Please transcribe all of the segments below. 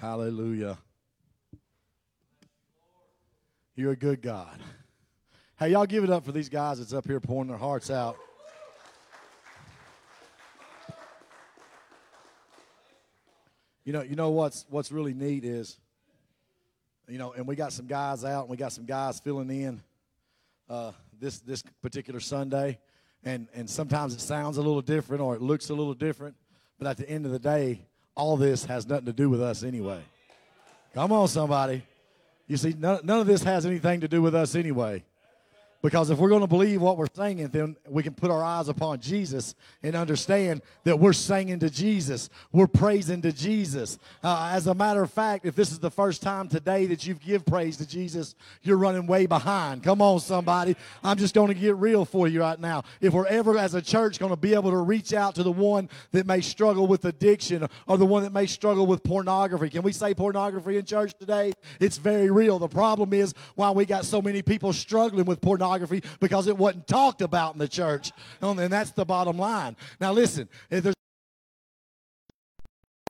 Hallelujah. You're a good God. Hey, y'all give it up for these guys that's up here pouring their hearts out. You know, you know what's what's really neat is, you know, and we got some guys out and we got some guys filling in uh, this this particular Sunday, and and sometimes it sounds a little different or it looks a little different, but at the end of the day, all this has nothing to do with us anyway. Come on, somebody. You see, none, none of this has anything to do with us anyway. Because if we're going to believe what we're singing, then we can put our eyes upon Jesus and understand that we're singing to Jesus. We're praising to Jesus. Uh, as a matter of fact, if this is the first time today that you've give praise to Jesus, you're running way behind. Come on, somebody. I'm just going to get real for you right now. If we're ever, as a church, going to be able to reach out to the one that may struggle with addiction or the one that may struggle with pornography, can we say pornography in church today? It's very real. The problem is why we got so many people struggling with pornography pornography because it wasn't talked about in the church. And that's the bottom line. Now, listen, if there's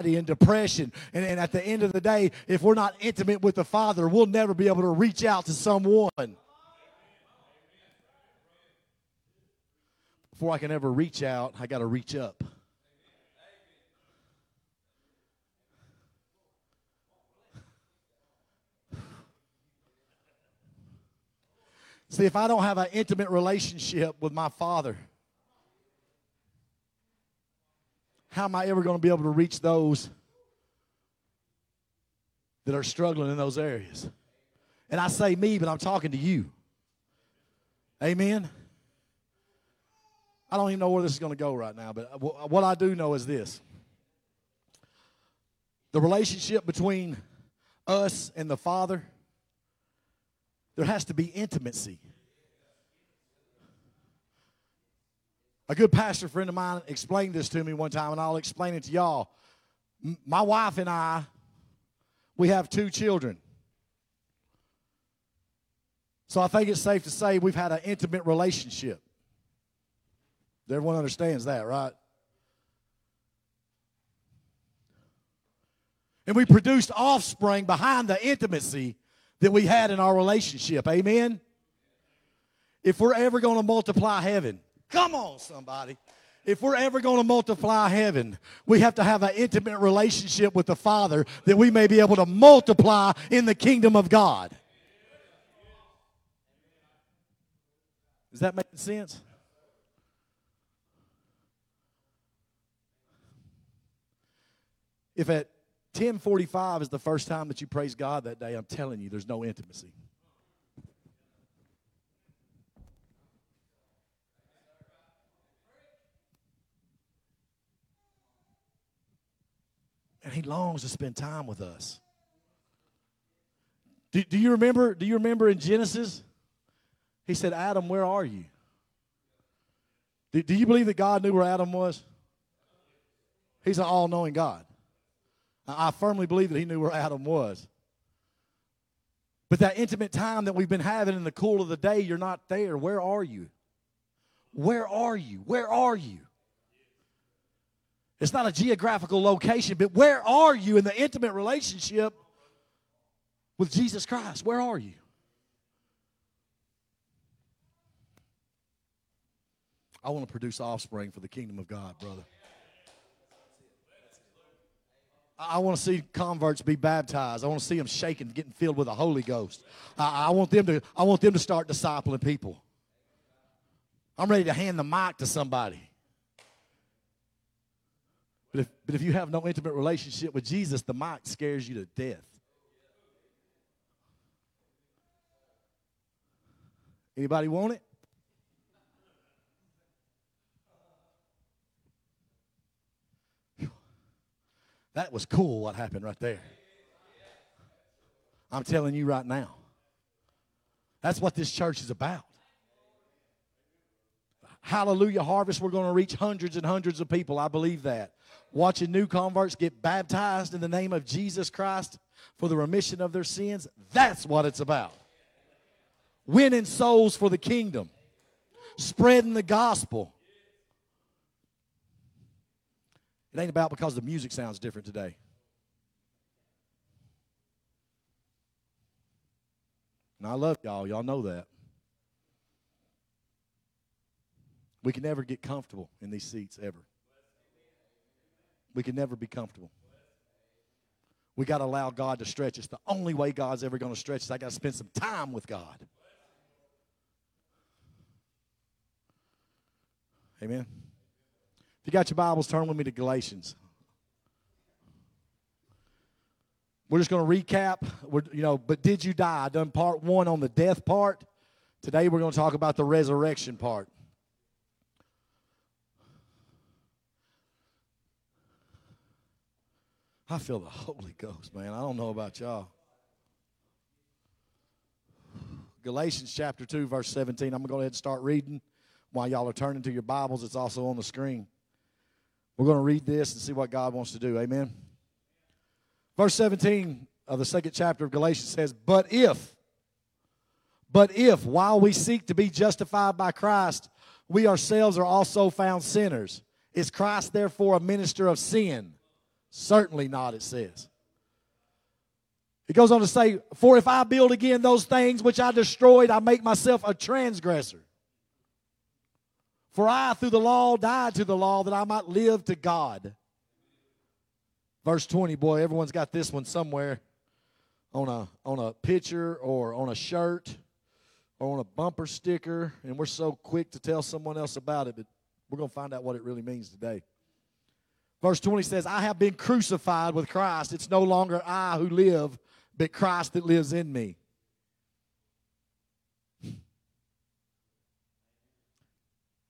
and depression. And, and, at the end of the day, if we're not intimate with the Father, we'll never be able to reach out to someone. Before I can ever reach out, I got to reach up. See, if I don't have an intimate relationship with my Father, how am I ever going to be able to reach those that are struggling in those areas? And I say me, but I'm talking to you. Amen. I don't even know where this is going to go right now, but what I do know is this the relationship between us and the Father there has to be intimacy. A good pastor friend of mine explained this to me one time, and I'll explain it to y'all. My wife and I, we have two children. So I think it's safe to say we've had an intimate relationship. Everyone understands that, right? And we produced offspring behind the intimacy that we had in our relationship. Amen? If we're ever going to multiply heaven, come on, somebody. If we're ever going to multiply heaven, we have to have an intimate relationship with the Father that we may be able to multiply in the kingdom of God. Does that make sense? If at 1045 is the first time that you praise God that day. I'm telling you, there's no intimacy. And he longs to spend time with us. Do, do you remember? Do you remember in Genesis? He said, Adam, where are you? Do, do you believe that God knew where Adam was? He's an all knowing God. I firmly believe that he knew where Adam was. But that intimate time that we've been having in the cool of the day, you're not there. Where are you? Where are you? Where are you? It's not a geographical location, but where are you in the intimate relationship with Jesus Christ? Where are you? I want to produce offspring for the kingdom of God, brother. I want to see converts be baptized. I want to see them shaking, getting filled with the Holy Ghost. I, I, want them to, I want them to start discipling people. I'm ready to hand the mic to somebody. But if, but if you have no intimate relationship with Jesus, the mic scares you to death. Anybody want it? That was cool what happened right there. I'm telling you right now. That's what this church is about. Hallelujah Harvest, we're going to reach hundreds and hundreds of people. I believe that. Watching new converts get baptized in the name of Jesus Christ for the remission of their sins, that's what it's about. Winning souls for the kingdom, spreading the gospel. It ain't about because the music sounds different today. And I love y'all. Y'all know that. We can never get comfortable in these seats, ever. We can never be comfortable. We got to allow God to stretch us. The only way God's ever going to stretch us, I got to spend some time with God. Amen. You got your Bibles, turn with me to Galatians. We're just going to recap. We're, you know, but did you die? I done part one on the death part. Today we're going to talk about the resurrection part. I feel the Holy Ghost, man. I don't know about y'all. Galatians chapter 2, verse 17. I'm going to go ahead and start reading while y'all are turning to your Bibles. It's also on the screen. We're going to read this and see what God wants to do. Amen. Verse 17 of the second chapter of Galatians says, But if, but if, while we seek to be justified by Christ, we ourselves are also found sinners, is Christ therefore a minister of sin? Certainly not, it says. It goes on to say, For if I build again those things which I destroyed, I make myself a transgressor. For I, through the law, died to the law that I might live to God. Verse 20, boy, everyone's got this one somewhere on a, on a picture or on a shirt or on a bumper sticker, and we're so quick to tell someone else about it, but we're going to find out what it really means today. Verse 20 says, I have been crucified with Christ. It's no longer I who live, but Christ that lives in me.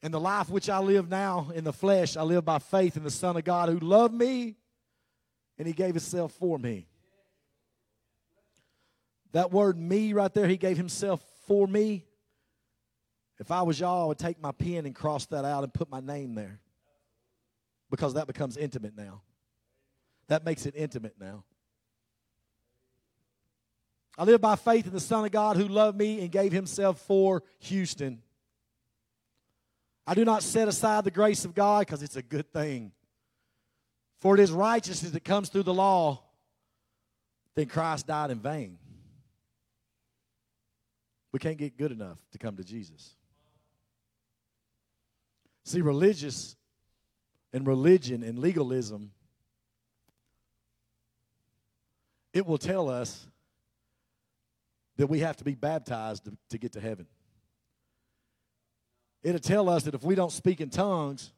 And the life which I live now in the flesh, I live by faith in the Son of God who loved me and he gave himself for me. That word me right there, he gave himself for me. If I was y'all, I would take my pen and cross that out and put my name there because that becomes intimate now. That makes it intimate now. I live by faith in the Son of God who loved me and gave himself for Houston. I do not set aside the grace of God because it's a good thing. For it is righteousness that comes through the law, then Christ died in vain. We can't get good enough to come to Jesus. See, religious and religion and legalism, it will tell us that we have to be baptized to, to get to heaven. It'll tell us that if we don't speak in tongues,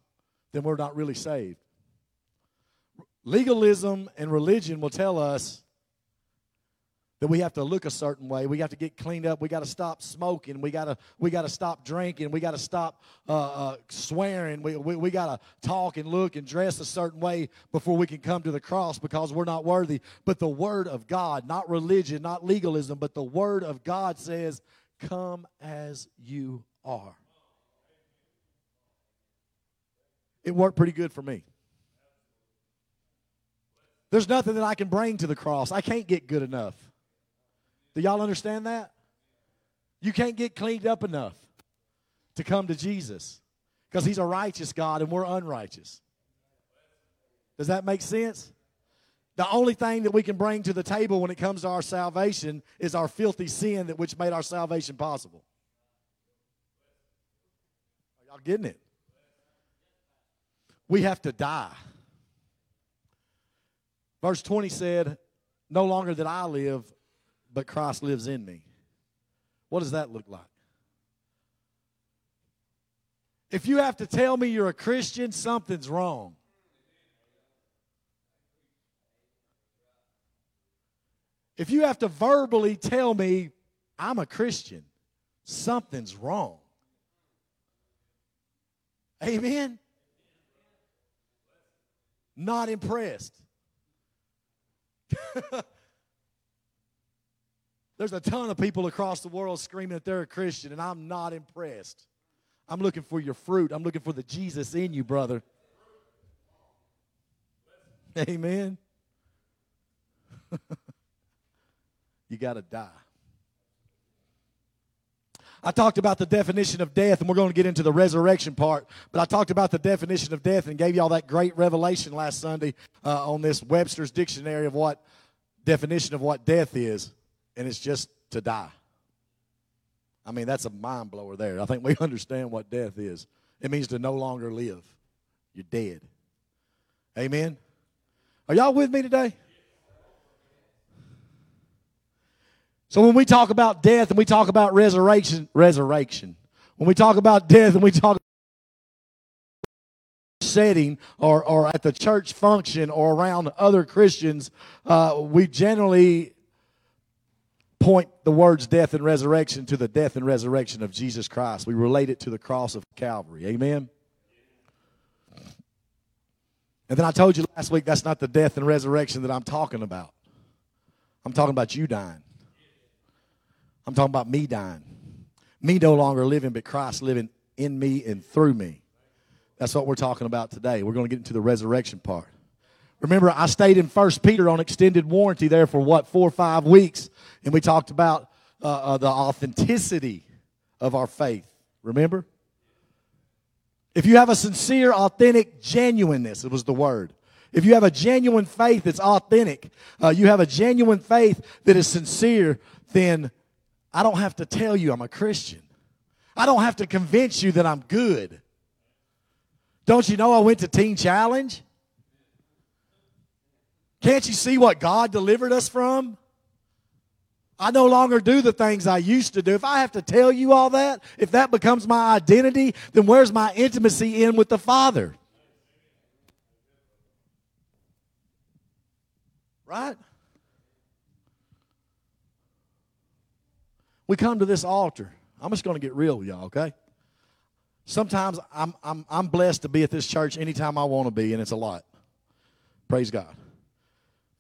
then we're not really saved. Legalism and religion will tell us that we have to look a certain way. We have to get cleaned up. We got to stop smoking. We got to we got to stop drinking. We got to stop uh, uh, swearing. We, we, we got to talk and look and dress a certain way before we can come to the cross because we're not worthy. But the Word of God, not religion, not legalism, but the Word of God says, "Come as you are." It worked pretty good for me. There's nothing that I can bring to the cross. I can't get good enough. Do y'all understand that? You can't get cleaned up enough to come to Jesus because He's a righteous God and we're unrighteous. Does that make sense? The only thing that we can bring to the table when it comes to our salvation is our filthy sin that which made our salvation possible. Are y'all getting it? We have to die. Verse 20 said, No longer that I live, but Christ lives in me. What does that look like? If you have to tell me you're a Christian, something's wrong. If you have to verbally tell me I'm a Christian, something's wrong. Amen? Not impressed. There's a ton of people across the world screaming that they're a Christian, and I'm not impressed. I'm looking for your fruit. I'm looking for the Jesus in you, brother. Amen. you got to die. I talked about the definition of death, and we're going to get into the resurrection part. But I talked about the definition of death and gave you all that great revelation last Sunday uh, on this Webster's dictionary of what definition of what death is, and it's just to die. I mean, that's a mind blower there. I think we understand what death is. It means to no longer live. You're dead. Amen. Are y'all with me today? So when we talk about death and we talk about resurrection, resurrection. When we talk about death and we talk setting or, or at the church function or around other Christians, uh, we generally point the words death and resurrection to the death and resurrection of Jesus Christ. We relate it to the cross of Calvary. Amen. And then I told you last week that's not the death and resurrection that I'm talking about. I'm talking about you dying. I'm talking about me dying. Me no longer living, but Christ living in me and through me. That's what we're talking about today. We're going to get into the resurrection part. Remember, I stayed in First Peter on extended warranty there for what, four or five weeks, and we talked about uh, uh, the authenticity of our faith. Remember? If you have a sincere, authentic, genuineness, it was the word. If you have a genuine faith that's authentic, uh, you have a genuine faith that is sincere, then I don't have to tell you I'm a Christian. I don't have to convince you that I'm good. Don't you know I went to Teen Challenge? Can't you see what God delivered us from? I no longer do the things I used to do. If I have to tell you all that, if that becomes my identity, then where's my intimacy in with the Father? Right? We come to this altar. I'm just going to get real with y'all, okay? Sometimes I'm, I'm, I'm blessed to be at this church anytime I want to be, and it's a lot. Praise God.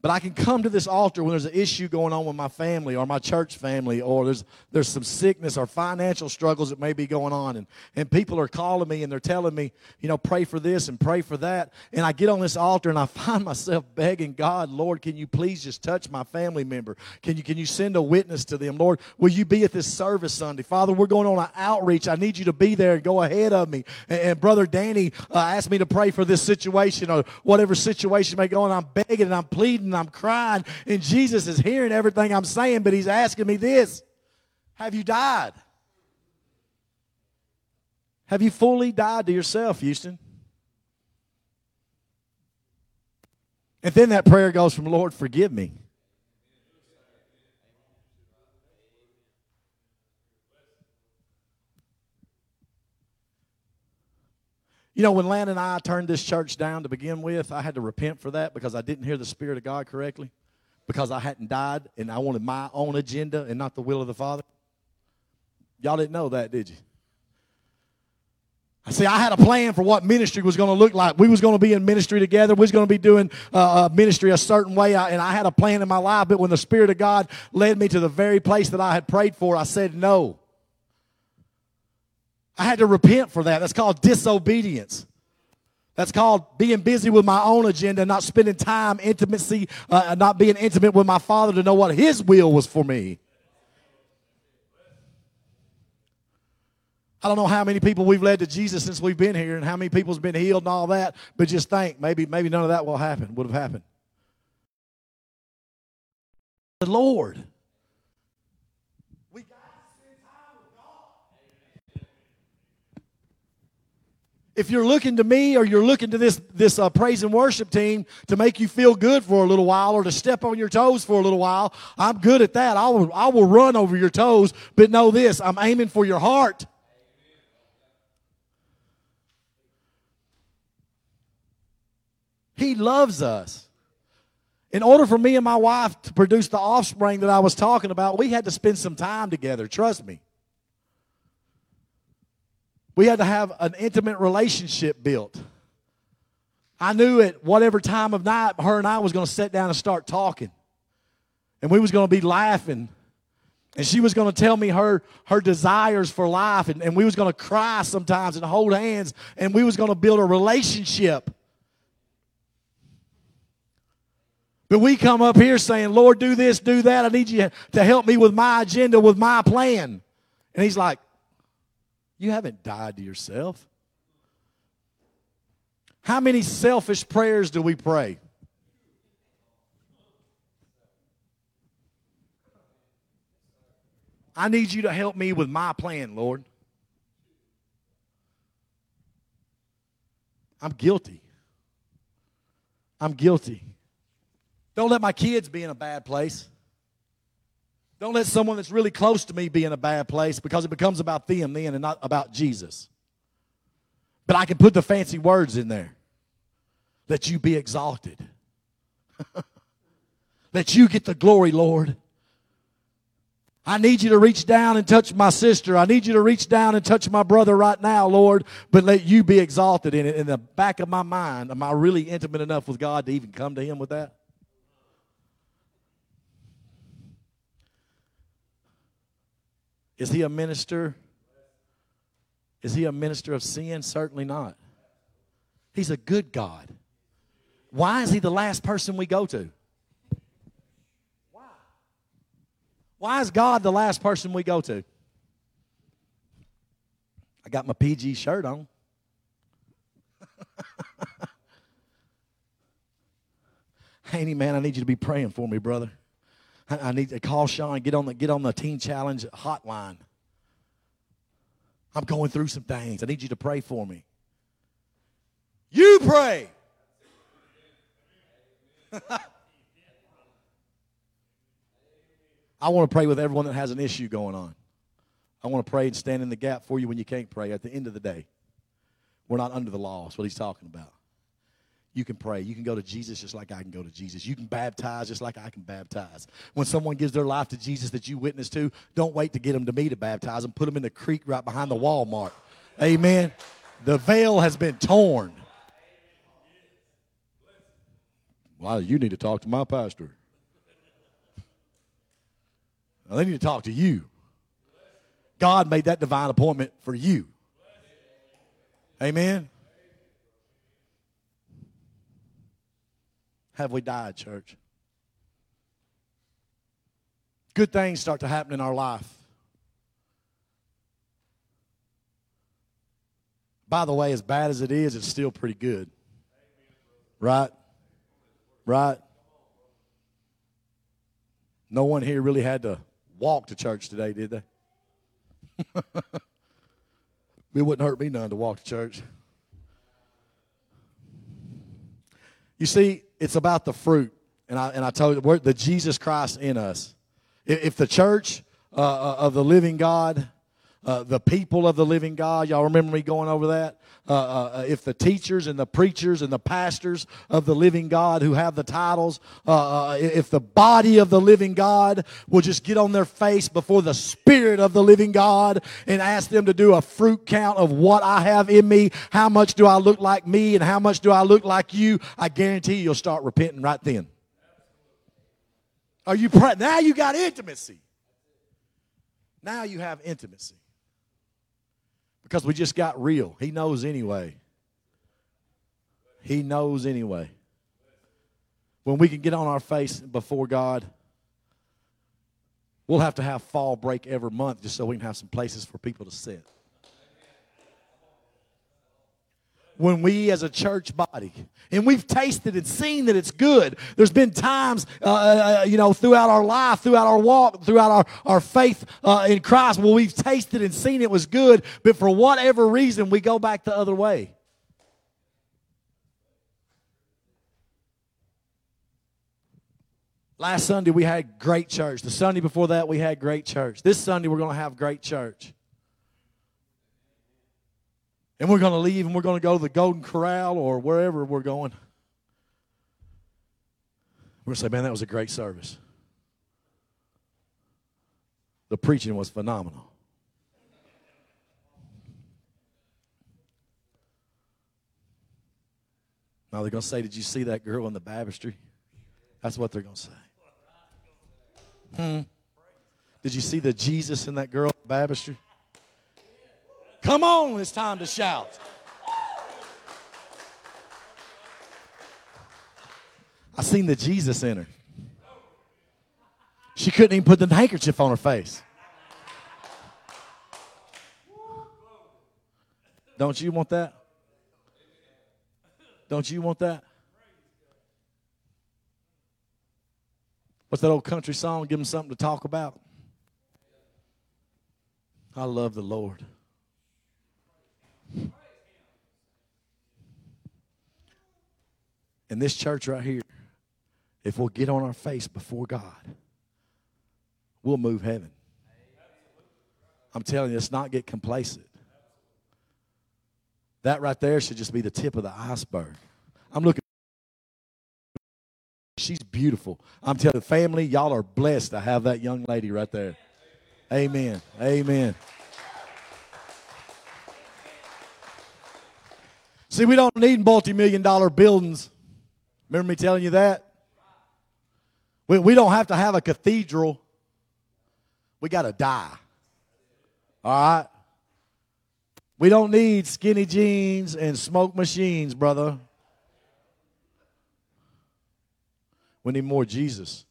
But I can come to this altar when there's an issue going on with my family or my church family, or there's, there's some sickness or financial struggles that may be going on. And, and people are calling me and they're telling me, you know, pray for this and pray for that. And I get on this altar and I find myself begging God, Lord, can you please just touch my family member? Can you, can you send a witness to them? Lord, will you be at this service Sunday? Father, we're going on an outreach. I need you to be there and go ahead of me. And, and Brother Danny uh, asked me to pray for this situation or whatever situation may go on. I'm begging and I'm pleading and I'm crying, and Jesus is hearing everything I'm saying, but He's asking me this Have you died? Have you fully died to yourself, Houston? And then that prayer goes from, Lord, forgive me. You know, when Lana and I turned this church down to begin with, I had to repent for that because I didn't hear the Spirit of God correctly, because I hadn't died and I wanted my own agenda and not the will of the Father. Y'all didn't know that, did you? I see. I had a plan for what ministry was going to look like. We was going to be in ministry together. We was going to be doing uh, ministry a certain way, and I had a plan in my life. But when the Spirit of God led me to the very place that I had prayed for, I said no. I had to repent for that. That's called disobedience. That's called being busy with my own agenda, not spending time, intimacy, uh, not being intimate with my Father to know what His will was for me. I don't know how many people we've led to Jesus since we've been here and how many people's been healed and all that, but just think maybe maybe none of that will happen, would have happened. The Lord. If you're looking to me or you're looking to this, this uh, praise and worship team to make you feel good for a little while or to step on your toes for a little while, I'm good at that. I will, I will run over your toes, but know this I'm aiming for your heart. He loves us. In order for me and my wife to produce the offspring that I was talking about, we had to spend some time together. Trust me. We had to have an intimate relationship built. I knew at whatever time of night her and I was going to sit down and start talking. And we was going to be laughing. And she was going to tell me her, her desires for life. And, and we was going to cry sometimes and hold hands. And we was going to build a relationship. But we come up here saying, Lord, do this, do that. I need you to help me with my agenda, with my plan. And he's like, you haven't died to yourself. How many selfish prayers do we pray? I need you to help me with my plan, Lord. I'm guilty. I'm guilty. Don't let my kids be in a bad place. Don't let someone that's really close to me be in a bad place because it becomes about them then and not about Jesus. But I can put the fancy words in there. Let you be exalted. Let you get the glory, Lord. I need you to reach down and touch my sister. I need you to reach down and touch my brother right now, Lord, but let you be exalted in it. In the back of my mind, am I really intimate enough with God to even come to Him with that? Is He a minister? Is He a minister of sin? Certainly not. He's a good God. Why is He the last person we go to? Why Why is God the last person we go to? I got my PG shirt on. Haney, man, I need you to be praying for me, brother. I, need to call Sean, get on the get on the Teen Challenge hotline. I'm going through some things. I need you to pray for me. You pray. I want to pray with everyone that has an issue going on. I want to pray and stand in the gap for you when you can't pray at the end of the day. We're not under the law. That's what he's talking about. You can pray. You can go to Jesus just like I can go to Jesus. You can baptize just like I can baptize. When someone gives their life to Jesus that you witness to, don't wait to get them to me to baptize them. Put them in the creek right behind the Walmart. Amen. The veil has been torn. Well, you need to talk to my pastor. Now, they need to talk to you. God made that divine appointment for you. Amen. Have we died, church? Good things start to happen in our life. By the way, as bad as it is, it's still pretty good. Right? Right? No one here really had to walk to church today, did they? it wouldn't hurt me none to walk to church. You see, it's about the fruit. And I, and I told you, the Jesus Christ in us. If the church uh, uh, of the living God, uh, the people of the living God, y'all remember me going over that? Uh, uh, uh, if the teachers and the preachers and the pastors of the living God who have the titles, uh, uh, if the body of the living God will just get on their face before the Spirit of the living God and ask them to do a fruit count of what I have in me, how much do I look like me, and how much do I look like you, I guarantee you'll start repenting right then. Are you now you got intimacy. Now you have intimacy because we just got real. He knows anyway. He knows anyway. When we can get on our face before God, we'll have to have fall break every month just so we can have some places for people to sit. When we as a church body and we've tasted and seen that it's good. There's been times uh, uh, you know throughout our life throughout our walk throughout our, our faith uh, in christ well we've tasted and seen it was good but for whatever reason we go back the other way. Last sunday we had great church. The sunday before that we had great church. This sunday we're going to have great church and we're going to leave and we're going to go to the Golden Corral or wherever we're going. We're going to say, man, that was a great service. The preaching was phenomenal. Now they're going to say, Did you see that girl in the baptistry? That's what they're going to say. Hmm. Did you see the Jesus in that girl in the baptistry? Come on, it's time to shout. I seen the Jesus in her. She couldn't even put the handkerchief on her face. Don't you want that? Don't you want that? What's that old country song? Give them something to talk about. I love the Lord. And this church right here, if we'll get on our face before God, we'll move heaven. I'm telling you, let's not get complacent. That right there should just be the tip of the iceberg. I'm looking. She's beautiful. I'm telling the family, y'all are blessed to have that young lady right there. Amen. Amen. See, we don't need multi million dollar buildings. Remember me telling you that? We, we don't have to have a cathedral. We got to die. All right? We don't need skinny jeans and smoke machines, brother. We need more Jesus.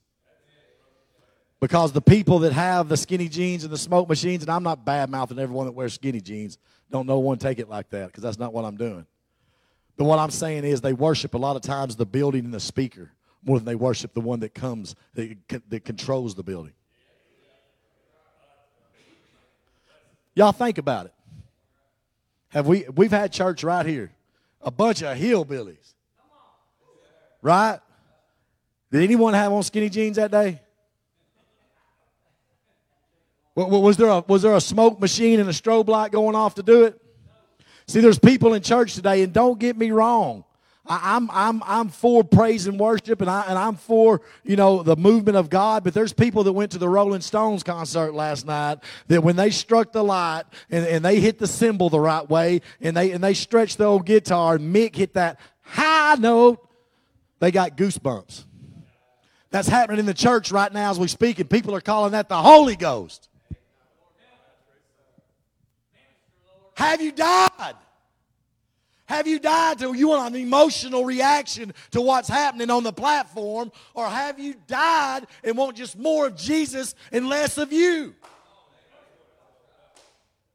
Because the people that have the skinny jeans and the smoke machines, and I'm not bad mouthing everyone that wears skinny jeans, don't know one take it like that because that's not what I'm doing. But what I'm saying is they worship a lot of times the building and the speaker more than they worship the one that comes, that, that controls the building. Y'all think about it. Have we we've had church right here. A bunch of hillbillies. Right? Did anyone have on skinny jeans that day? Was there a, was there a smoke machine and a strobe light going off to do it? See, there's people in church today, and don't get me wrong. I, am I'm, I'm for praise and worship, and, I, and I'm for, you know, the movement of God, but there's people that went to the Rolling Stones concert last night that when they struck the light and, and they hit the cymbal the right way and they, and they stretched the old guitar and Mick hit that high note, they got goosebumps. That's happening in the church right now as we speak, and people are calling that the Holy Ghost. Have you died? Have you died to you want an emotional reaction to what's happening on the platform? Or have you died and want just more of Jesus and less of you?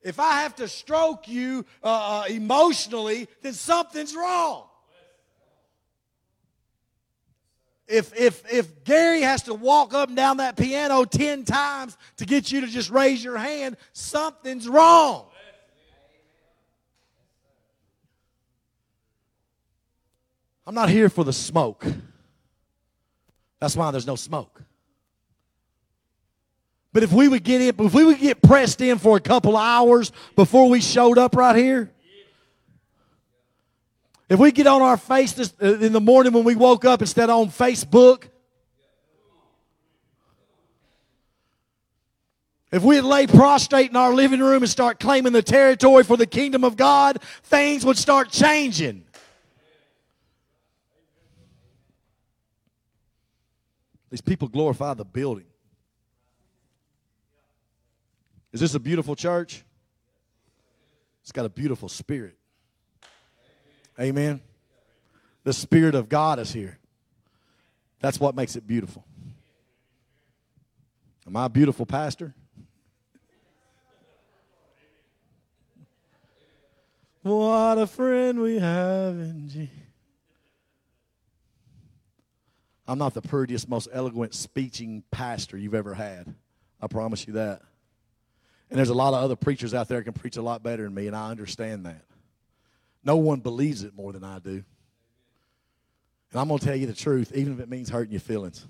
If I have to stroke you uh, uh, emotionally, then something's wrong. If, if, if Gary has to walk up and down that piano 10 times to get you to just raise your hand, something's wrong. I'm not here for the smoke. That's why there's no smoke. But if we would get in, if we would get pressed in for a couple hours before we showed up right here, if we get on our face this, uh, in the morning when we woke up instead of on Facebook, if we lay prostrate in our living room and start claiming the territory for the kingdom of God, things would start changing. These people glorify the building. Is this a beautiful church? It's got a beautiful spirit. Amen. The Spirit of God is here. That's what makes it beautiful. Am I a beautiful pastor? What a friend we have in Jesus. I'm not the prettiest, most eloquent speaking pastor you've ever had. I promise you that. And there's a lot of other preachers out there can preach a lot better than me, and I understand that. No one believes it more than I do. And I'm going to tell you the truth, even if it means hurting your feelings.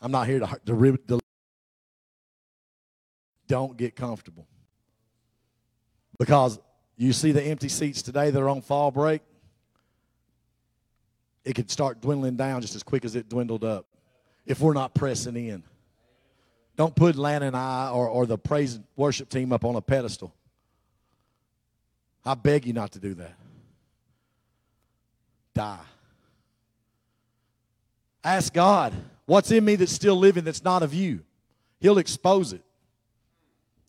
I'm not here to, to, to don't get comfortable. Because you see the empty seats today that are on fall break it could start dwindling down just as quick as it dwindled up if we're not pressing in. Don't put Lana and I or, or the praise worship team up on a pedestal. I beg you not to do that. Die. Ask God, what's in me that's still living that's not of you? He'll expose it.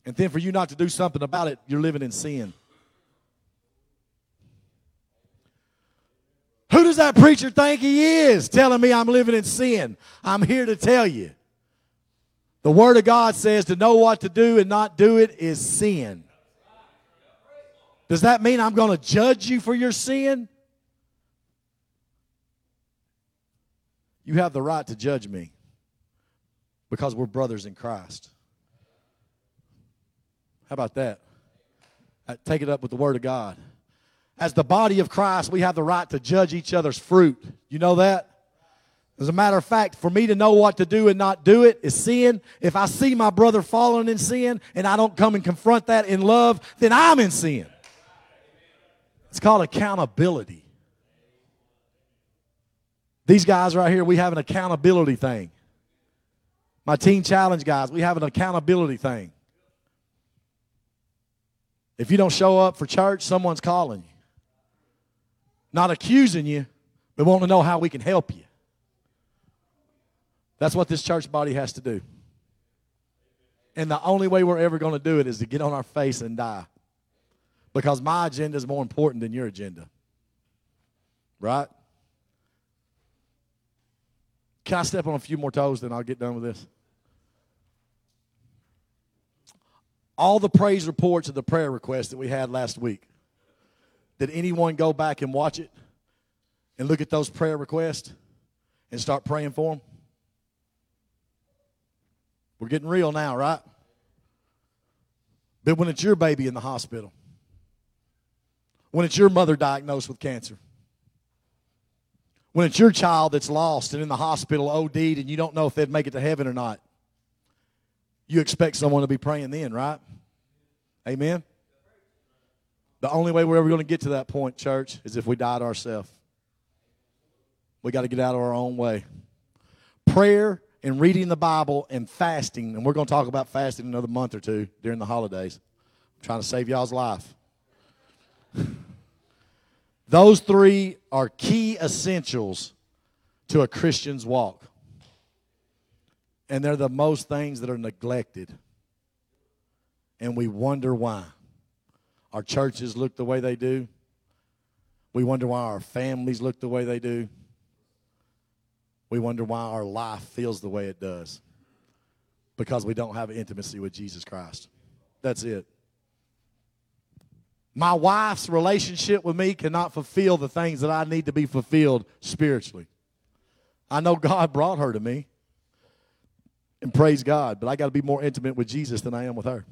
And then for you not to do something about it, you're living in sin. Does that preacher think he is telling me I'm living in sin? I'm here to tell you. The Word of God says to know what to do and not do it is sin. Does that mean I'm going to judge you for your sin? You have the right to judge me because we're brothers in Christ. How about that? Uh, take it up with the Word of God. As the body of Christ, we have the right to judge each other's fruit. You know that? As a matter of fact, for me to know what to do and not do it is sin. If I see my brother falling in sin and I don't come and confront that in love, then I'm in sin. It's called accountability. These guys right here, we have an accountability thing. My teen challenge guys, we have an accountability thing. If you don't show up for church, someone's calling you. Not accusing you, but wanting to know how we can help you. That's what this church body has to do. And the only way we're ever going to do it is to get on our face and die. Because my agenda is more important than your agenda. Right? Can I step on a few more toes, then I'll get done with this? All the praise reports of the prayer requests that we had last week. Did anyone go back and watch it and look at those prayer requests and start praying for them? We're getting real now, right? But when it's your baby in the hospital, when it's your mother diagnosed with cancer, when it's your child that's lost and in the hospital OD'd and you don't know if they'd make it to heaven or not, you expect someone to be praying then, right? Amen? The only way we're ever going to get to that point, church, is if we died ourselves. We got to get out of our own way. Prayer and reading the Bible and fasting, and we're going to talk about fasting another month or two during the holidays. I'm trying to save y'all's life. Those three are key essentials to a Christian's walk. And they're the most things that are neglected. And we wonder why. Our churches look the way they do. We wonder why our families look the way they do we wonder why our life feels the way it does. Because we don't have intimacy with Jesus Christ. That's it. My wife's relationship with me cannot fulfill the things that I need to be fulfilled spiritually. I know God brought her to me. And praise God, but I got to be more intimate with Jesus than I am with her.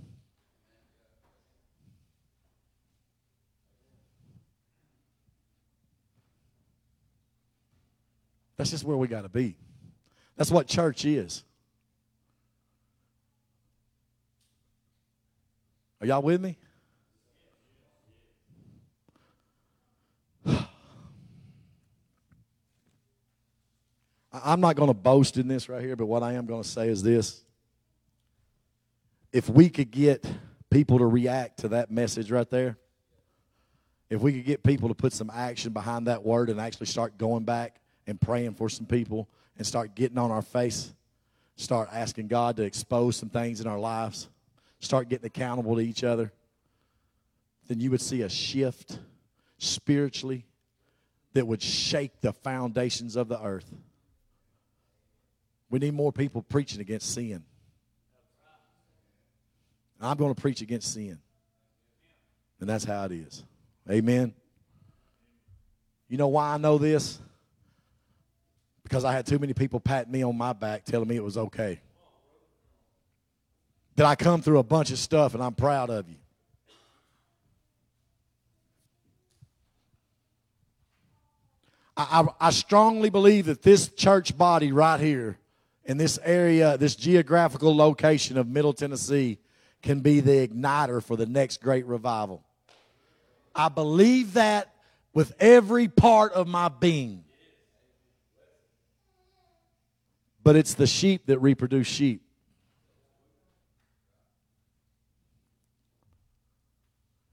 That's just where we got to be. That's what church is. Are y'all with me? I'm not going to boast in this right here, but what I am going to say is this. If we could get people to react to that message right there, if we could get people to put some action behind that word and actually start going back and praying for some people and start getting on our face, start asking God to expose some things in our lives, start getting accountable to each other, then you would see a shift spiritually that would shake the foundations of the earth. We need more people preaching against sin. I'm going to preach against sin. And that's how it is. Amen. You know why I know this? Because I had too many people patting me on my back telling me it was okay. That I come through a bunch of stuff and I'm proud of you. I, I, I strongly believe that this church body right here in this area, this geographical location of Middle Tennessee, can be the igniter for the next great revival. I believe that with every part of my being. But it's the sheep that reproduce sheep.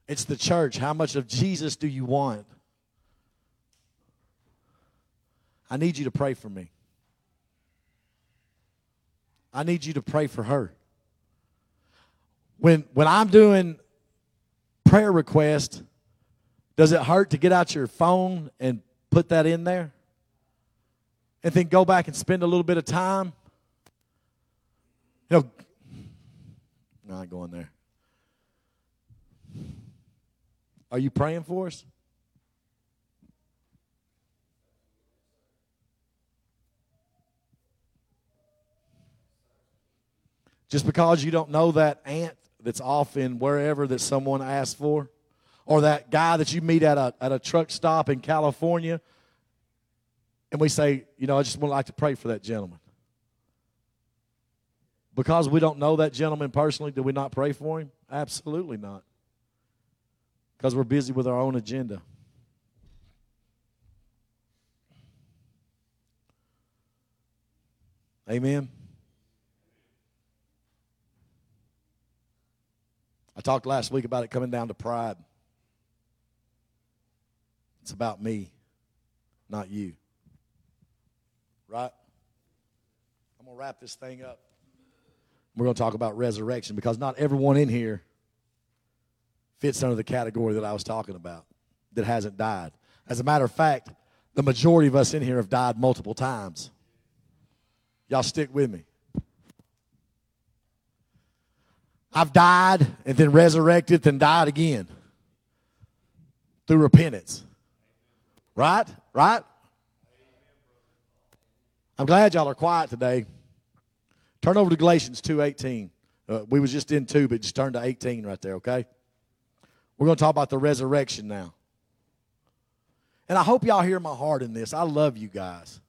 It's the church. How much of Jesus do you want? I need you to pray for me. I need you to pray for her. When when I'm doing prayer request, does it hurt to get out your phone and put that in there? And then go back and spend a little bit of time. You know, no, I going there. Are you praying for us? Just because you don't know that aunt that's off in wherever that someone asked for, or that guy that you meet at a, at a truck stop in California, and we say, you know, I just would like to pray for that gentleman. Because we don't know that gentleman personally, do we not pray for him? Absolutely not. Because we're busy with our own agenda. Amen. I talked last week about it coming down to pride. It's about me, not you. Right? I'm going to wrap this thing up. We're going to talk about resurrection because not everyone in here fits under the category that I was talking about that hasn't died. As a matter of fact, the majority of us in here have died multiple times. Y'all stick with me. I've died and then resurrected, then died again through repentance. Right? Right? I'm glad y'all are quiet today. Turn over to Galatians 2.18. Uh, we was just in 2, but just turn to 18 right there, okay? We're going to talk about the resurrection now. And I hope y'all hear my heart in this. I love you guys.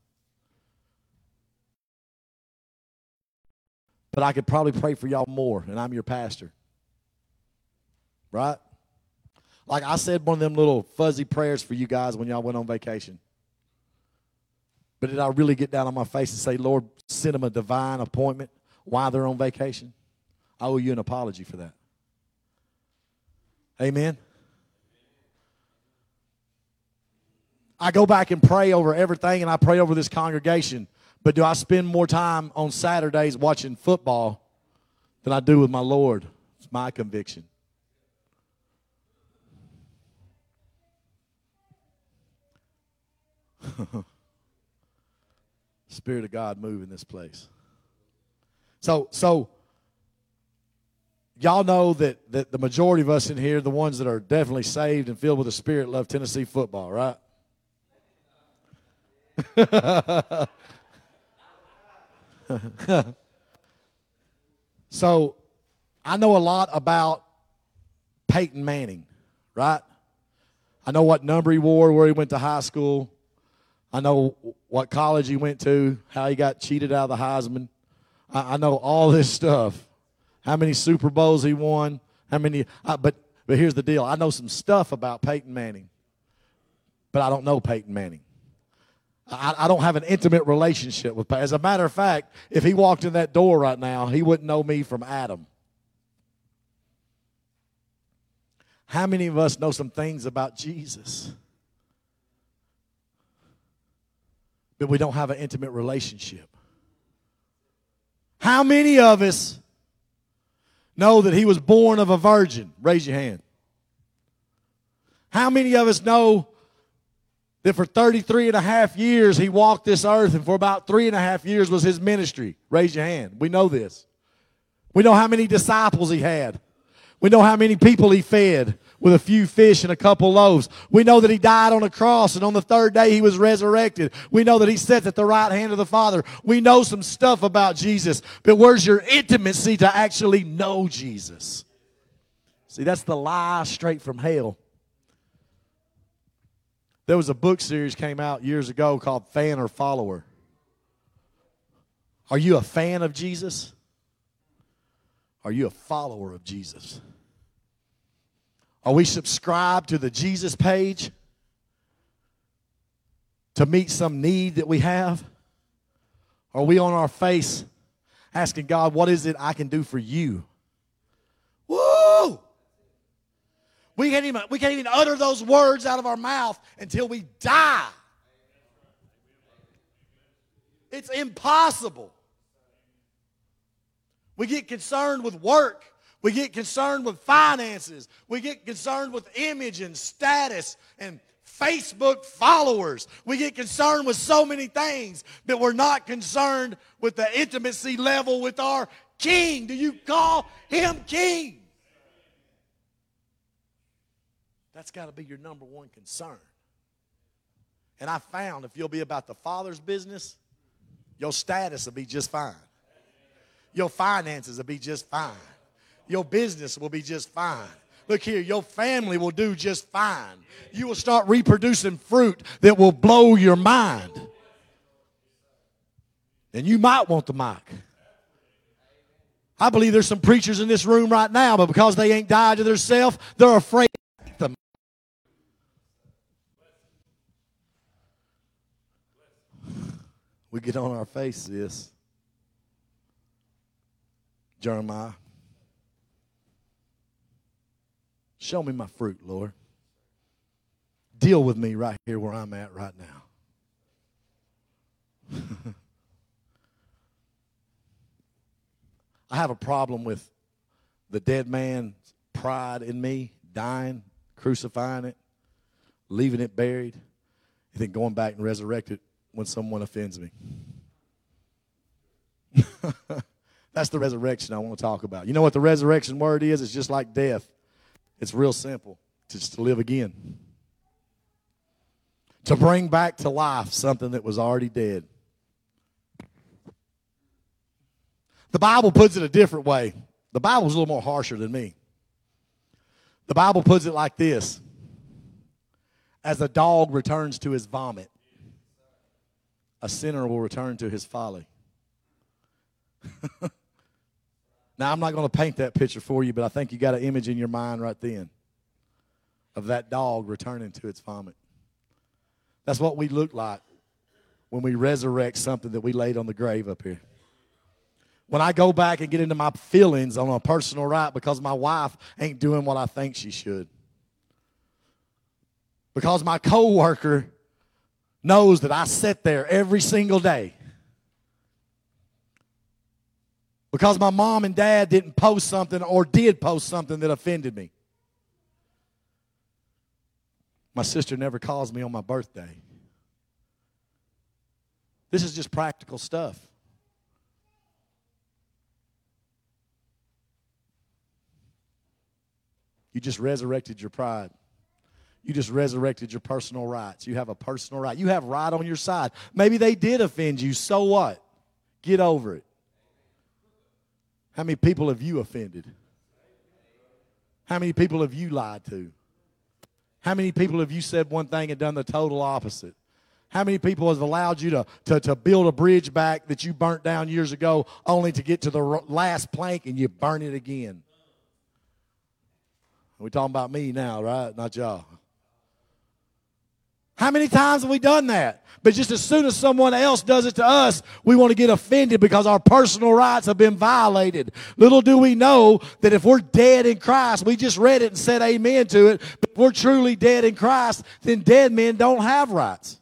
But I could probably pray for y'all more, and I'm your pastor. Right? Like I said, one of them little fuzzy prayers for you guys when y'all went on vacation. But did I really get down on my face and say, Lord, send them a divine appointment while they're on vacation? I owe you an apology for that. Amen. I go back and pray over everything, and I pray over this congregation. But do I spend more time on Saturdays watching football than I do with my Lord? It's my conviction. Spirit of God move in this place. So, so y'all know that, that the majority of us in here, the ones that are definitely saved and filled with the Spirit, love Tennessee football, right? so I know a lot about Peyton Manning, right? I know what number he wore, where he went to high school. I know what college he went to, how he got cheated out of the Heisman. I, I know all this stuff. How many Super Bowls he won. How many. I, but, but here's the deal I know some stuff about Peyton Manning, but I don't know Peyton Manning. I, I, don't have an intimate relationship with. As a matter of fact, if he walked in that door right now, he wouldn't know me from Adam. How many of us know some things about Jesus? But we don't have an intimate relationship. How many of us know that he was born of a virgin? Raise your hand. How many of us know that for 33 and a half years he walked this earth, and for about three and a half years was his ministry. Raise your hand. We know this. We know how many disciples he had. We know how many people he fed with a few fish and a couple loaves. We know that he died on a cross and on the third day he was resurrected. We know that he sits at the right hand of the Father. We know some stuff about Jesus, but where's your intimacy to actually know Jesus? See, that's the lie straight from hell. There was a book series came out years ago called Fan or Follower. Are you a fan of Jesus? Are you a follower of Jesus? Are we subscribed to the Jesus page to meet some need that we have? Are we on our face asking God, what is it I can do for you? Woo! We can't even, we can't even utter those words out of our mouth until we die. It's impossible. We get concerned with work. We get concerned with finances. We get concerned with image and status and Facebook followers. We get concerned with so many things, but we're not concerned with the intimacy level with our king. Do you call him king? That's got to be your number one concern. And I found if you'll be about the Father's business, your status will be just fine. Your finances will be just fine. Your business will be just fine. Look here, your family will do just fine. You will start reproducing fruit that will blow your mind. And you might want the mic. I believe there's some preachers in this room right now, but because they ain't died to themselves, they're afraid them. We get on our face this. Jeremiah. Show me my fruit, Lord. Deal with me right here where I'm at right now. I have a problem with the dead man's pride in me, dying, crucifying it, leaving it buried, and then going back and resurrect it when someone offends me. That's the resurrection I want to talk about. You know what the resurrection word is? It's just like death. It's real simple. Just to live again. To bring back to life something that was already dead. The Bible puts it a different way. The Bible's a little more harsher than me. The Bible puts it like this As a dog returns to his vomit, a sinner will return to his folly. now, I'm not going to paint that picture for you, but I think you got an image in your mind right then of that dog returning to its vomit. That's what we look like when we resurrect something that we laid on the grave up here when I go back and get into my feelings on a personal right because my wife ain't doing what I think she should. Because my coworker knows that I sit there every single day. Because my mom and dad didn't post something or did post something that offended me. My sister never calls me on my birthday. This is just practical stuff. You just resurrected your pride. You just resurrected your personal rights. You have a personal right. You have right on your side. Maybe they did offend you. So what? Get over it. How many people have you offended? How many people have you lied to? How many people have you said one thing and done the total opposite? How many people have allowed you to, to, to build a bridge back that you burnt down years ago only to get to the last plank and you burn it again? We're talking about me now, right? Not y'all. How many times have we done that? But just as soon as someone else does it to us, we want to get offended because our personal rights have been violated. Little do we know that if we're dead in Christ, we just read it and said amen to it, but if we're truly dead in Christ, then dead men don't have rights.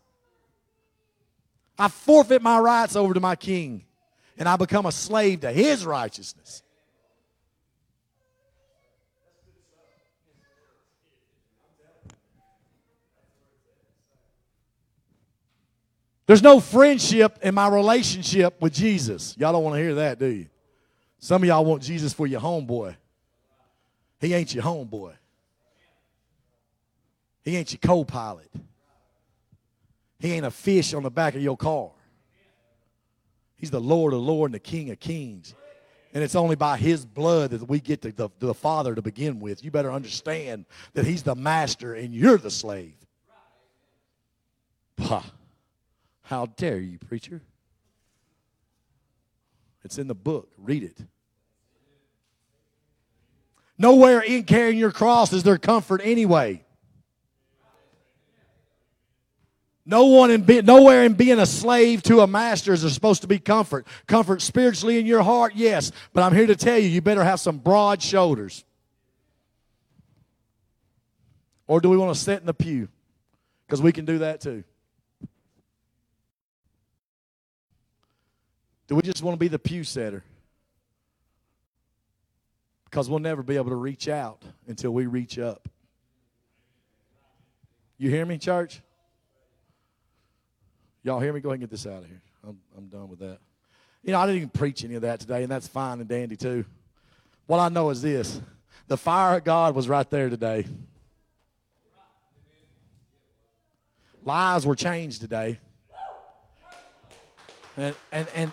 I forfeit my rights over to my king, and I become a slave to his righteousness. There's no friendship in my relationship with Jesus. Y'all don't want to hear that, do you? Some of y'all want Jesus for your homeboy. He ain't your homeboy. He ain't your co pilot. He ain't a fish on the back of your car. He's the Lord of Lords and the King of Kings. And it's only by His blood that we get to the, to the Father to begin with. You better understand that He's the master and you're the slave. Bah. How dare you, preacher? It's in the book. Read it. Nowhere in carrying your cross is there comfort anyway. No one in be, nowhere in being a slave to a master is there supposed to be comfort. Comfort spiritually in your heart, yes. But I'm here to tell you, you better have some broad shoulders. Or do we want to sit in the pew? Because we can do that too. Do we just want to be the pew setter? Because we'll never be able to reach out until we reach up. You hear me, church? Y'all hear me? Go ahead and get this out of here. I'm, I'm done with that. You know, I didn't even preach any of that today, and that's fine and dandy too. What I know is this the fire of God was right there today. Lives were changed today. And, and, and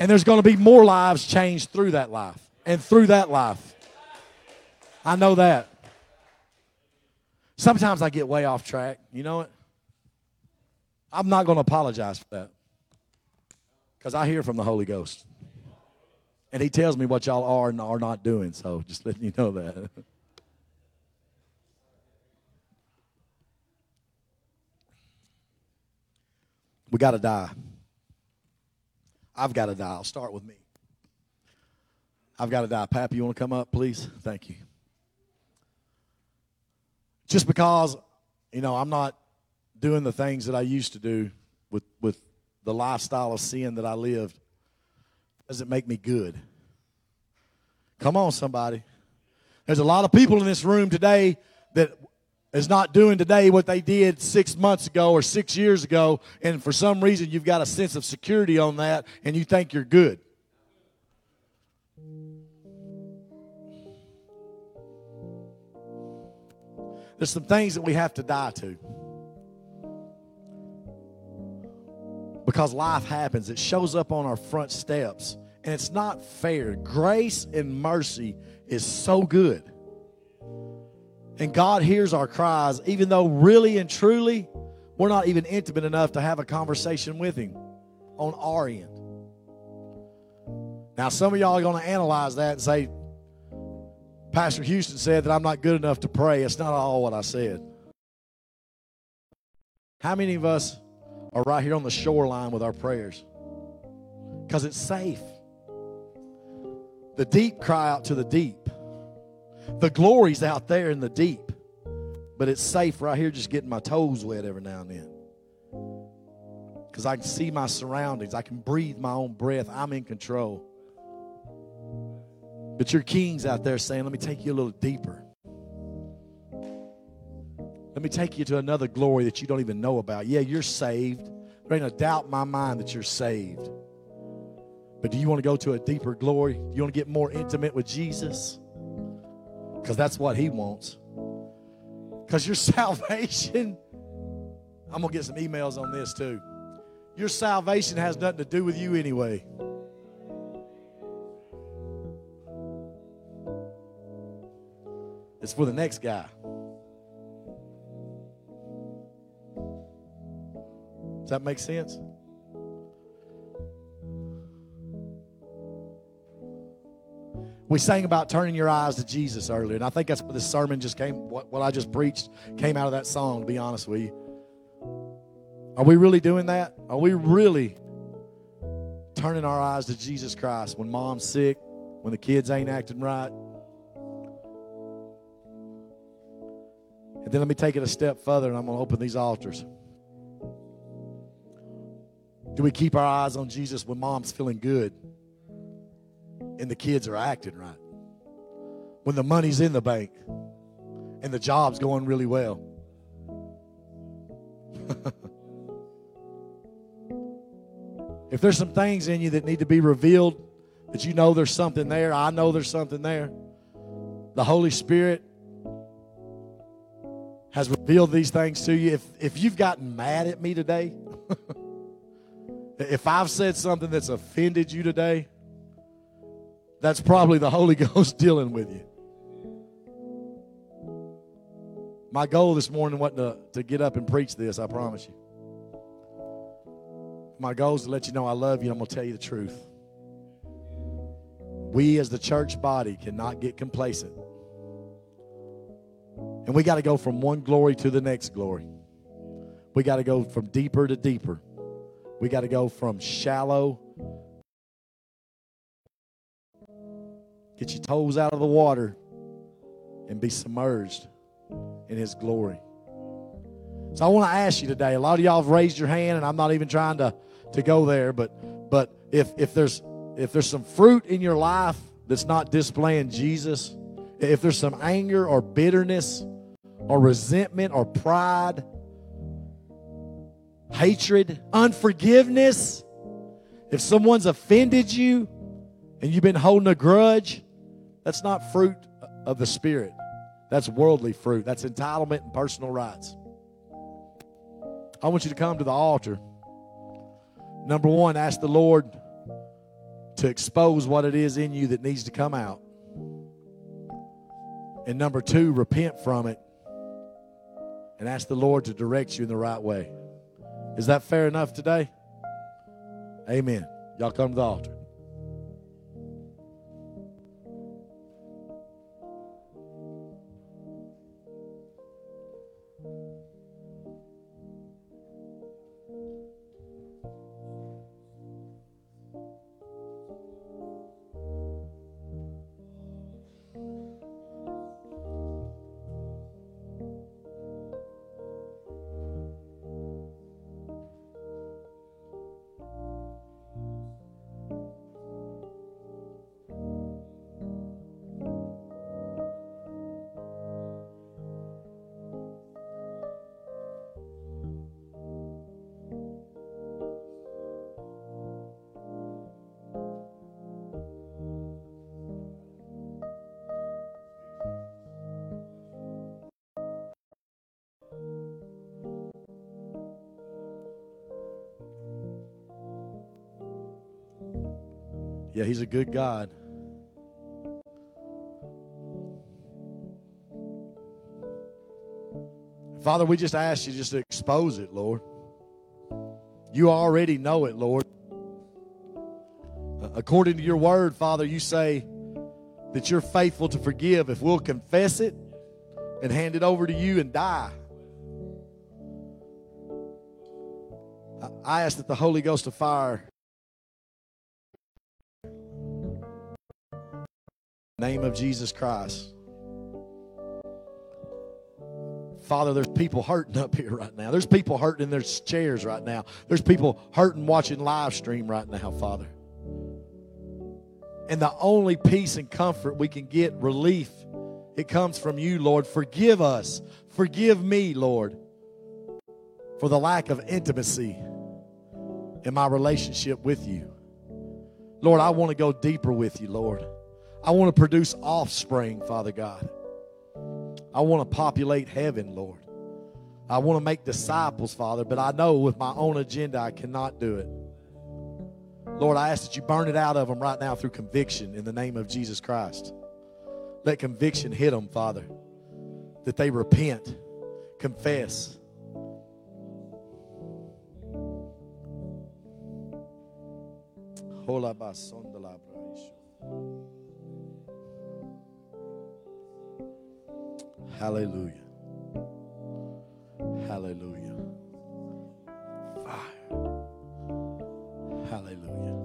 And there's going to be more lives changed through that life and through that life. I know that. Sometimes I get way off track. You know it? I'm not going to apologize for that because I hear from the Holy Ghost. And He tells me what y'all are and are not doing. So just letting you know that. we got to die. I've got to die. I'll start with me. I've got to die. Pap, you want to come up, please? Thank you. Just because, you know, I'm not doing the things that I used to do with, with the lifestyle of sin that I lived doesn't make me good. Come on, somebody. There's a lot of people in this room today that is not doing today what they did six months ago or six years ago, and for some reason you've got a sense of security on that and you think you're good. There's some things that we have to die to. Because life happens, it shows up on our front steps, and it's not fair. Grace and mercy is so good. And God hears our cries, even though really and truly we're not even intimate enough to have a conversation with Him on our end. Now, some of y'all are going to analyze that and say, Pastor Houston said that I'm not good enough to pray. It's not all what I said. How many of us are right here on the shoreline with our prayers? Because it's safe. The deep cry out to the deep. The glory's out there in the deep, but it's safe right here just getting my toes wet every now and then. Because I can see my surroundings, I can breathe my own breath, I'm in control. But your king's out there saying, Let me take you a little deeper. Let me take you to another glory that you don't even know about. Yeah, you're saved. There ain't a doubt in my mind that you're saved. But do you want to go to a deeper glory? Do you want to get more intimate with Jesus? Because that's what He wants. Because your salvation, I'm going to get some emails on this too. Your salvation has nothing to do with you anyway. It's for the next guy. Does that make sense? We sang about turning your eyes to Jesus earlier, and I think that's what this sermon just came, what, what I just preached came out of that song, to be honest with you. Are we really doing that? Are we really turning our eyes to Jesus Christ when mom's sick, when the kids ain't acting right? And then let me take it a step further, and I'm going to open these altars. Do we keep our eyes on Jesus when mom's feeling good? And the kids are acting right. When the money's in the bank and the job's going really well. if there's some things in you that need to be revealed, that you know there's something there, I know there's something there. The Holy Spirit has revealed these things to you. If, if you've gotten mad at me today, if I've said something that's offended you today, that's probably the Holy Ghost dealing with you. My goal this morning wasn't to, to get up and preach this, I promise you. My goal is to let you know I love you. I'm going to tell you the truth. We, as the church body, cannot get complacent. And we got to go from one glory to the next glory. We got to go from deeper to deeper. We got to go from shallow Get your toes out of the water and be submerged in His glory. So I want to ask you today. A lot of y'all have raised your hand, and I'm not even trying to, to go there, but but if if there's if there's some fruit in your life that's not displaying Jesus, if there's some anger or bitterness or resentment or pride, hatred, unforgiveness, if someone's offended you and you've been holding a grudge, that's not fruit of the Spirit. That's worldly fruit. That's entitlement and personal rights. I want you to come to the altar. Number one, ask the Lord to expose what it is in you that needs to come out. And number two, repent from it and ask the Lord to direct you in the right way. Is that fair enough today? Amen. Y'all come to the altar. He's a good God. Father, we just ask you just to expose it, Lord. You already know it, Lord. According to your word, Father, you say that you're faithful to forgive if we'll confess it and hand it over to you and die. I ask that the Holy Ghost of fire name of Jesus Christ. Father, there's people hurting up here right now. There's people hurting in their chairs right now. There's people hurting watching live stream right now, Father. And the only peace and comfort we can get, relief, it comes from you, Lord. Forgive us. Forgive me, Lord, for the lack of intimacy in my relationship with you. Lord, I want to go deeper with you, Lord. I want to produce offspring, Father God. I want to populate heaven, Lord. I want to make disciples, Father, but I know with my own agenda I cannot do it. Lord, I ask that you burn it out of them right now through conviction in the name of Jesus Christ. Let conviction hit them, Father, that they repent, confess. Hola Hallelujah. Hallelujah. Fire. Hallelujah.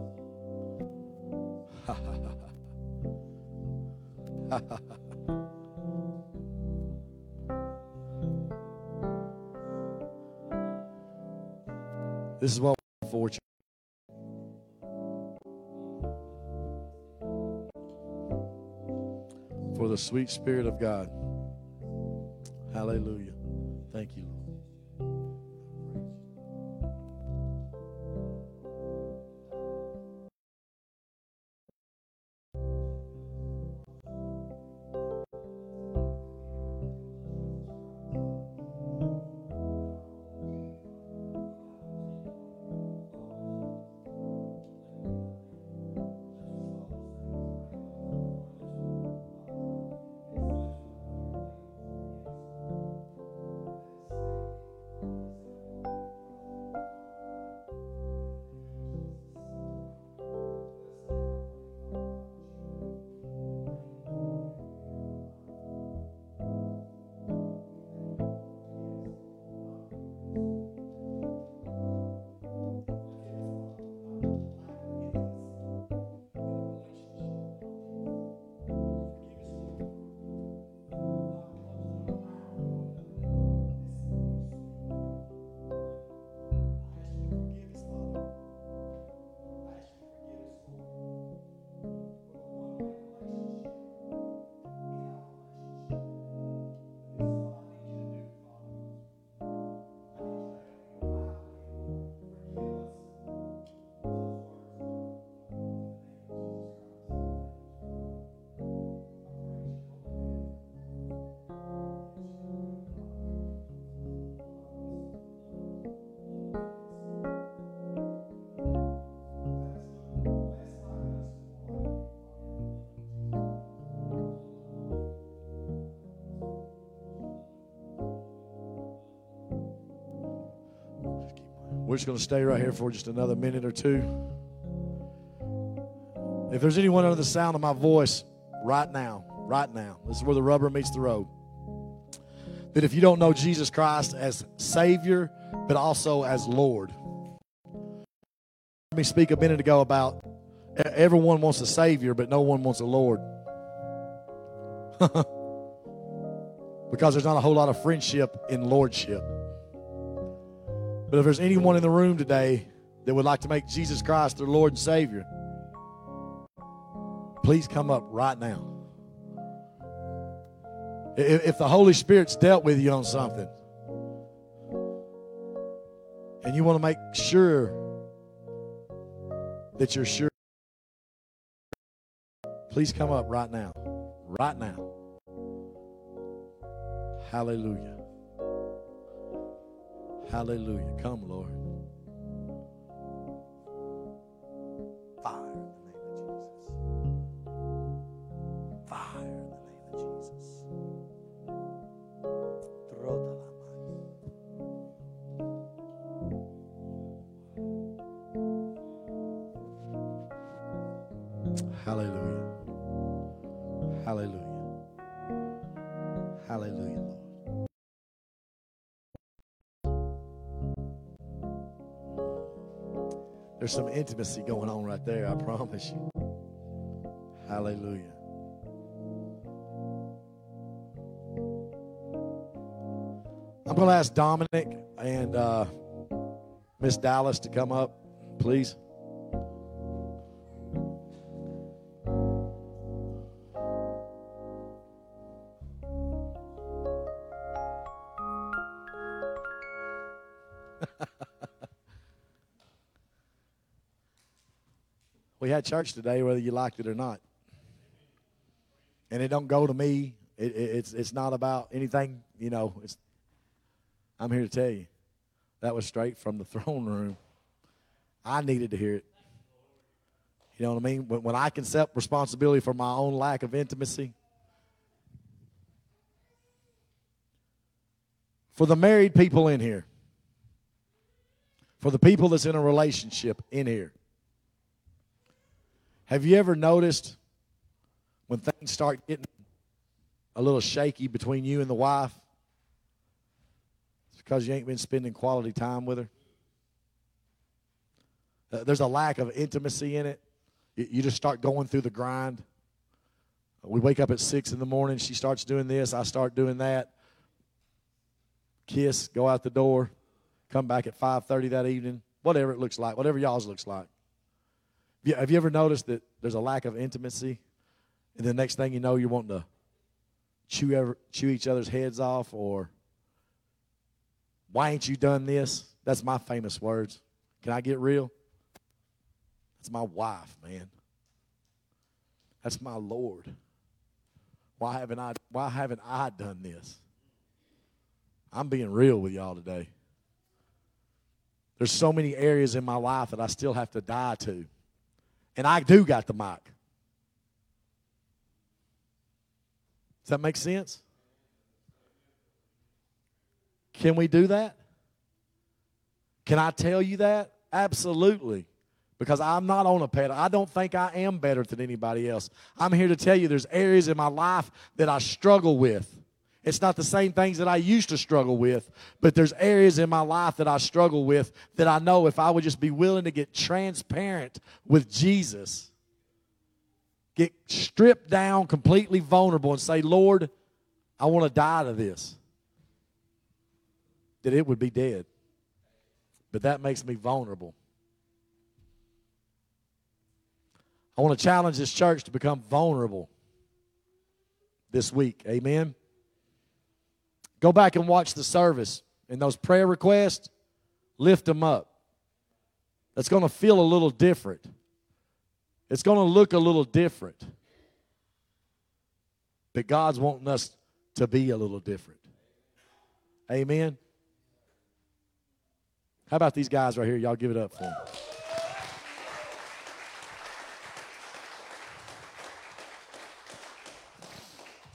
this is what we're for for the sweet spirit of God. Hallelujah. Thank you, Lord. We're just going to stay right here for just another minute or two. If there's anyone under the sound of my voice right now, right now, this is where the rubber meets the road, that if you don't know Jesus Christ as Savior, but also as Lord, let me speak a minute ago about everyone wants a Savior, but no one wants a Lord. because there's not a whole lot of friendship in Lordship. But if there's anyone in the room today that would like to make Jesus Christ their Lord and Savior, please come up right now. If the Holy Spirit's dealt with you on something, and you want to make sure that you're sure, please come up right now. Right now. Hallelujah. Hallelujah. Come, Lord. There's some intimacy going on right there, I promise you. Hallelujah. I'm going to ask Dominic and uh, Miss Dallas to come up, please. Had church today, whether you liked it or not. And it don't go to me. It, it, it's it's not about anything, you know. It's I'm here to tell you that was straight from the throne room. I needed to hear it. You know what I mean? When, when I can accept responsibility for my own lack of intimacy, for the married people in here, for the people that's in a relationship in here. Have you ever noticed when things start getting a little shaky between you and the wife? It's because you ain't been spending quality time with her. Uh, there's a lack of intimacy in it. You, just start going through the grind. We wake up at six in the morning. She starts doing this. I start doing that. Kiss, go out the door, come back at 5:30 that evening. Whatever it looks like, whatever y'all's looks like. Have you ever noticed that there's a lack of intimacy? And the next thing you know, you're wanting to chew, ever, chew each other's heads off or why ain't you done this? That's my famous words. Can I get real? That's my wife, man. That's my Lord. Why haven't I why haven't I done this? I'm being real with y'all today. There's so many areas in my life that I still have to die to. And I do got the mic. Does that make sense? Can we do that? Can I tell you that? Absolutely. Because I'm not on a pedal. I don't think I am better than anybody else. I'm here to tell you there's areas in my life that I struggle with. It's not the same things that I used to struggle with, but there's areas in my life that I struggle with that I know if I would just be willing to get transparent with Jesus, get stripped down, completely vulnerable, and say, Lord, I want to die to this, that it would be dead. But that makes me vulnerable. I want to challenge this church to become vulnerable this week. Amen. Go back and watch the service. And those prayer requests, lift them up. That's going to feel a little different. It's going to look a little different. But God's wanting us to be a little different. Amen. How about these guys right here? Y'all give it up for them.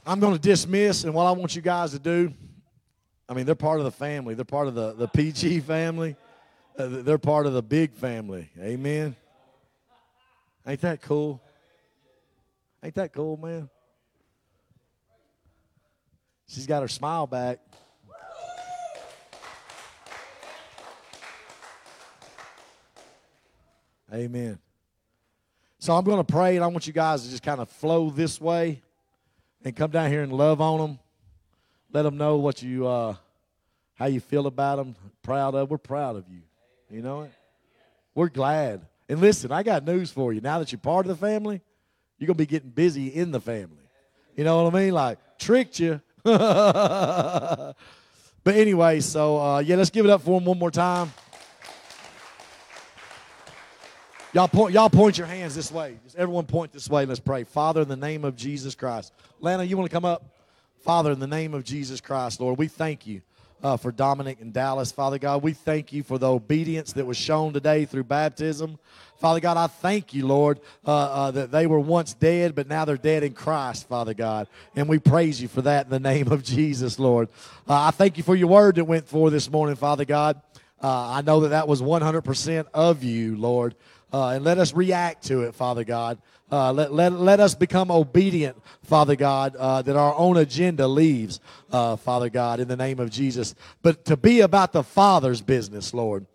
I'm going to dismiss, and what I want you guys to do I mean, they're part of the family. They're part of the, the PG family. Uh, they're part of the big family. Amen. Ain't that cool? Ain't that cool, man? She's got her smile back. Amen. So I'm going to pray, and I want you guys to just kind of flow this way and come down here and love on them. Let them know what you, uh, how you feel about them. Proud of. We're proud of you. You know it. We're glad. And listen, I got news for you. Now that you're part of the family, you're gonna be getting busy in the family. You know what I mean? Like tricked you. but anyway, so uh, yeah, let's give it up for them one more time. Y'all point, y'all point your hands this way. Just everyone point this way. Let's pray. Father, in the name of Jesus Christ. Lana, you want to come up? Father, in the name of Jesus Christ, Lord, we thank you uh, for Dominic and Dallas. Father God, we thank you for the obedience that was shown today through baptism. Father God, I thank you, Lord, uh, uh, that they were once dead, but now they're dead in Christ, Father God. And we praise you for that in the name of Jesus, Lord. Uh, I thank you for your word that went forth this morning, Father God. Uh, I know that that was 100% of you, Lord uh, and let us react to it, Father God. Uh, let, let, let us become obedient, Father God, uh, that our own agenda leaves, uh, Father God, in the name of Jesus. But to be about the Father's business, Lord.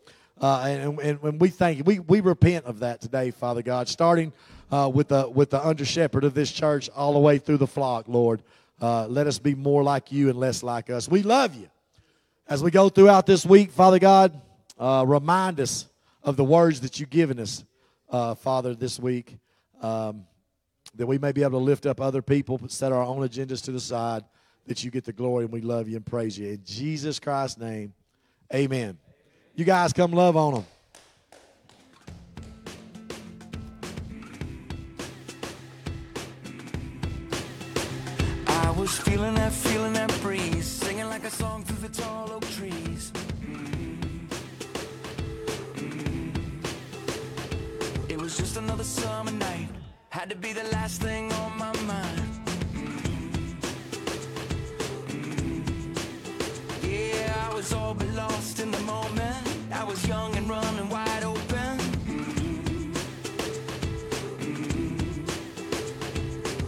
Uh, and, and, and, we thank you. We, we repent of that today, Father God, starting uh, with, the, with the under shepherd of this church all the way through the flock, Lord. let us be more like you and less like us. We love you. As we go throughout this week, Father God, remind us of the words that you've given us, uh, Father, this week, um, that we may be able to lift up other people, set our own agendas to the side, that you get the glory, and we love you and praise you. In Jesus Christ's name, amen. You guys come love on them. I was feeling that, feeling that breeze, singing like a song through the tall oak trees. Was just another summer night. Had to be the last thing on my mind. Yeah, I was all but lost in the moment. I was young and running wide open.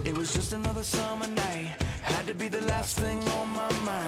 It was just another summer night. Had to be the last thing on my